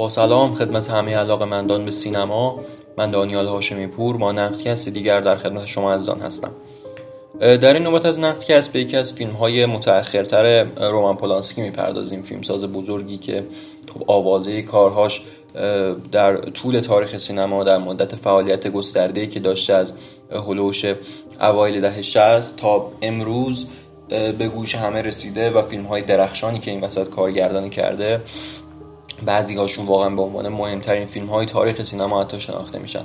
با سلام خدمت همه علاقه مندان به سینما من دانیال هاشمی پور با نقدکست دیگر در خدمت شما عزیزان هستم. در این نوبت از نقدکست به یکی از فیلم های متأخرتر رومان پولانسکی می‌پردازیم. فیلمساز بزرگی که خب آوازه کارهاش در طول تاریخ سینما در مدت فعالیت گسترده‌ای که داشته از هلوش اوایل دهه 60 تا امروز به گوش همه رسیده و فیلم های درخشانی که این وسط کارگردانی کرده بعضی هاشون واقعا به عنوان مهمترین فیلم های تاریخ سینما حتی شناخته میشن.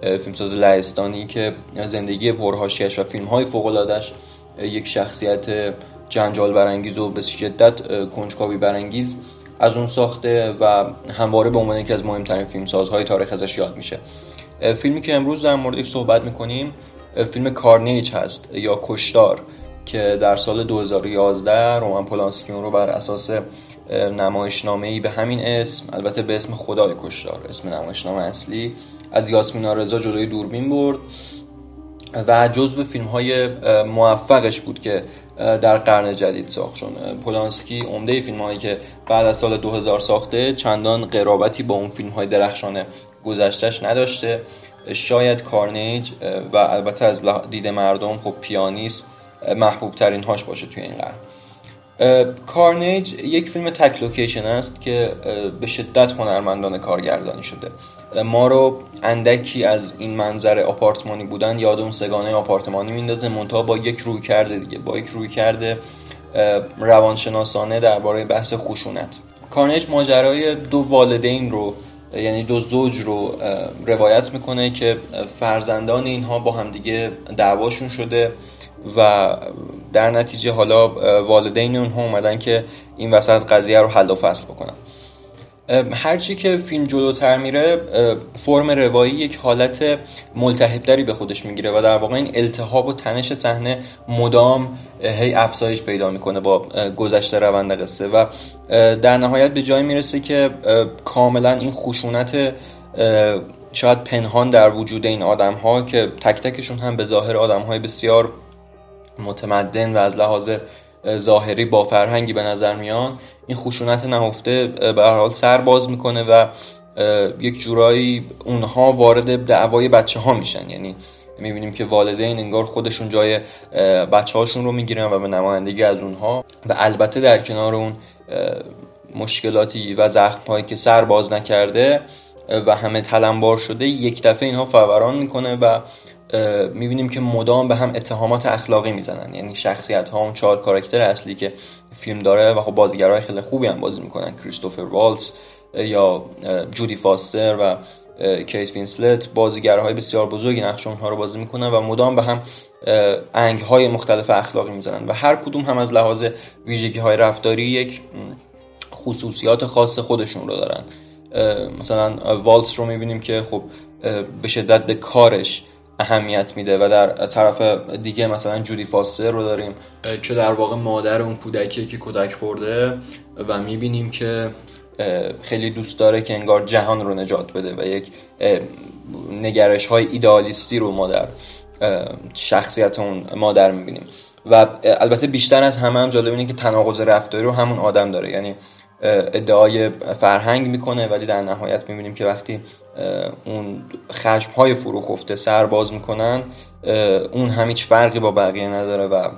فیلمساز لهستانی که زندگی پرهاشیش و فیلم های فوق یک شخصیت جنجال برانگیز و به شدت کنجکاوی برانگیز از اون ساخته و همواره به عنوان یکی از مهمترین فیلمسازهای تاریخ ازش یاد میشه. فیلمی که امروز در موردش صحبت می‌کنیم فیلم کارنیج هست یا کشتار که در سال 2011 رومن پولانسکی رو بر اساس نمایشنامه ای به همین اسم. البته به اسم خدای کشتار اسم نمایشنامه اصلی. از یاسمین آرزا جلوی دوربین برد. و جزو فیلم های موفقش بود که در قرن جدید ساخت. چون پولانسکی عمده فیلم هایی که بعد از سال 2000 ساخته چندان قرابتی با اون فیلم های درخشان گذشتهش نداشته. شاید کارنیج و البته از دید مردم خب پیانیست محبوب ترین هاش باشه توی این قرن. کارنیج یک فیلم تک لوکیشن است که به شدت هنرمندانه کارگردانی شده. ما رو اندکی از این منظر آپارتمانی بودن یاد اون سه‌گانه آپارتمانی میندازه منتها با یک رویکرد دیگه. با یک رویکرد روانشناسانه درباره بحث خشونت. کارنیج ماجرای دو والدین رو یعنی دو زوج رو روایت می‌کنه که فرزندان اینها با همدیگه دعواشون شده. و در نتیجه حالا والدین اونها اومدن که این وسط قضیه رو حل و فصل بکنن. هرچی که فیلم جلوتر میره فرم روایی یک حالت ملتهبتری به خودش می‌گیره و در واقع این التهاب و تنش صحنه مدام هی افزایش پیدا می‌کنه با گذشته روند قصه و در نهایت به جای می‌رسه که کاملا این خشونت شاید پنهان در وجود این آدم ها که تک تکشون هم به ظاهر آدم های بسیار متمدن و از لحاظ ظاهری با فرهنگی به نظر میان این خشونت نهفته به حال سر باز می‌کنه و یک جورایی اونها وارد دعوای بچه ها میشن. یعنی می‌بینیم که والدین انگار خودشون جای بچه هاشون رو می‌گیرن و به نمایندگی از اونها. و البته در کنار اون مشکلاتی و زخم هایی که سر باز نکرده و همه تلنبار شده یک دفعه اینها فوران می‌کنه و می‌بینیم که مدام به هم اتهامات اخلاقی می‌زنن. یعنی شخصیت ها اون چهار کاراکتر اصلی که فیلم داره و خب بازیگرای خیلی خوبی هم بازی می‌کنن. کریستوف والتز یا جودی فاستر و کیت وینسلت. بازیگرهای بسیار بزرگی نقش اونها رو بازی می‌کنن و مدام به هم انگ های مختلف اخلاقی می‌زنن. و هر کدوم هم از لحاظ ویژگی های رفتاری یک خصوصیات خاص خودشون رو دارن. مثلا والتس رو می‌بینیم که خب به شدت به کارش اهمیت میده و در طرف دیگه مثلا جودی فاستر رو داریم که در واقع مادر اون کودکی که کودک خورده و می‌بینیم که خیلی دوست داره که انگار جهان رو نجات بده و یک نگرش های ایدالیستی رو ما در شخصیت اون مادر می‌بینیم. و البته بیشتر از همه هم جالب اینه که تناقض رفتاری رو همون آدم داره. یعنی ادعای فرهنگ می‌کنه ولی در نهایت می‌بینیم که وقتی اون خشم های فرو خفته سر باز می‌کنن اون هم هیچ فرقی با بقیه نداره و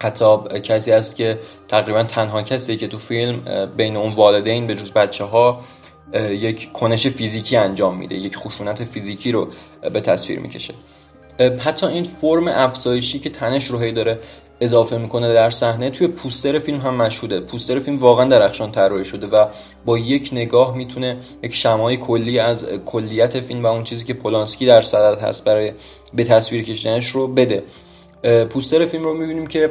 حتی کسی است که تقریبا تنها کسی که تو فیلم بین اون والدین به جز بچه ها یک کنش فیزیکی انجام میده یک خشونت فیزیکی رو به تصویر می‌کشه. حتی این فرم افزایشی که تنش رو هی داره اضافه می‌کنه در صحنه توی پوستر فیلم هم مشهوده. پوستر فیلم واقعا درخشان طراحی شده و با یک نگاه می‌تونه یک شمای کلی از کلیت فیلم و اون چیزی که پولانسکی در صدد هست برای به تصویر کشیدنش رو بده. پوستر فیلم رو می‌بینیم که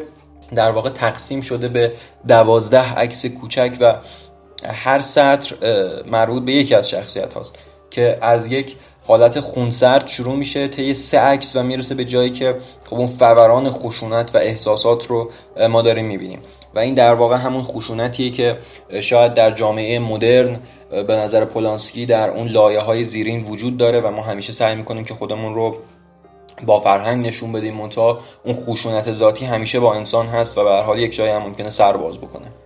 در واقع تقسیم شده به دوازده عکس کوچک و هر سطر مربوط به یکی از شخصیت هاست که از یک حالت خونسرد شروع میشه طی سه عکس و می‌رسه به جایی که خب اون فوران خشونت و احساسات رو ما داریم می‌بینیم. و این در واقع همون خشونتیه که شاید در جامعه مدرن به نظر پولانسکی در اون لایه های زیرین وجود داره و ما همیشه سعی می‌کنیم که خودمون رو با فرهنگ نشون بدیم منتها اون خشونت ذاتی همیشه با انسان هست و به هر حال یک جایی هم ممکنه سر باز بکنه.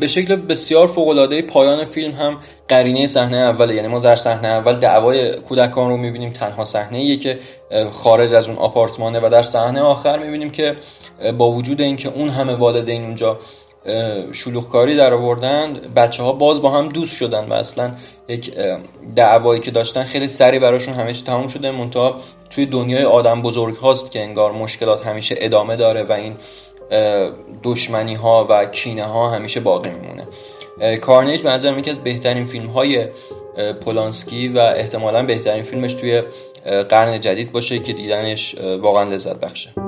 به شکل بسیار فوق پایان فیلم هم قرینه صحنه اوله. یعنی ما در صحنه اول دعوای کودکان رو می‌بینیم تنها صحنه که خارج از اون آپارتمانه. و در صحنه آخر می‌بینیم که با وجود اینکه اون همه والدین اونجا شلوغکاری در آوردن بچه ها باز با هم دوست شدن و اصلا یک دعوایی که داشتن خیلی سری براشون همه چی تموم شده. منتها توی دنیای آدم بزرگ هاست که انگار مشکلات همیشه ادامه داره و این دشمنی ها و کینه ها همیشه باقی میمونه. کارنیج به نظرم یکی از بهترین فیلم های پولانسکی و احتمالا بهترین فیلمش توی قرن جدید باشه که دیدنش واقعا لذت بخشه.